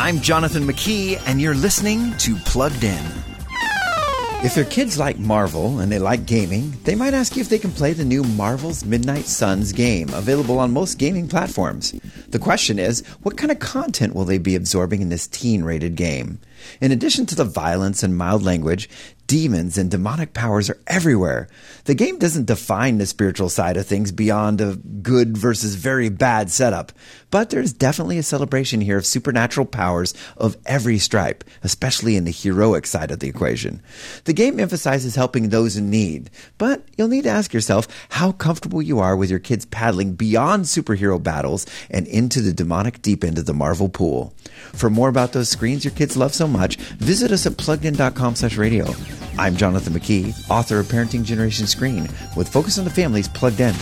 I'm Jonathan McKee, and you're listening to Plugged In. If their kids like Marvel and they like gaming, they might ask you if they can play the new Marvel's Midnight Suns game, available on most gaming platforms. The question is, what kind of content will they be absorbing in this teen rated game? In addition to the violence and mild language, demons and demonic powers are everywhere. The game doesn't define the spiritual side of things beyond a good versus very bad setup, but there's definitely a celebration here of supernatural powers of every stripe, especially in the heroic side of the equation. The game emphasizes helping those in need, but you'll need to ask yourself how comfortable you are with your kids paddling beyond superhero battles and into the demonic deep end of the Marvel pool. For more about those screens your kids love so much, visit us at pluggedin.com slash radio. I'm Jonathan McKee, author of Parenting Generation Screen, with Focus on the Family's Plugged In.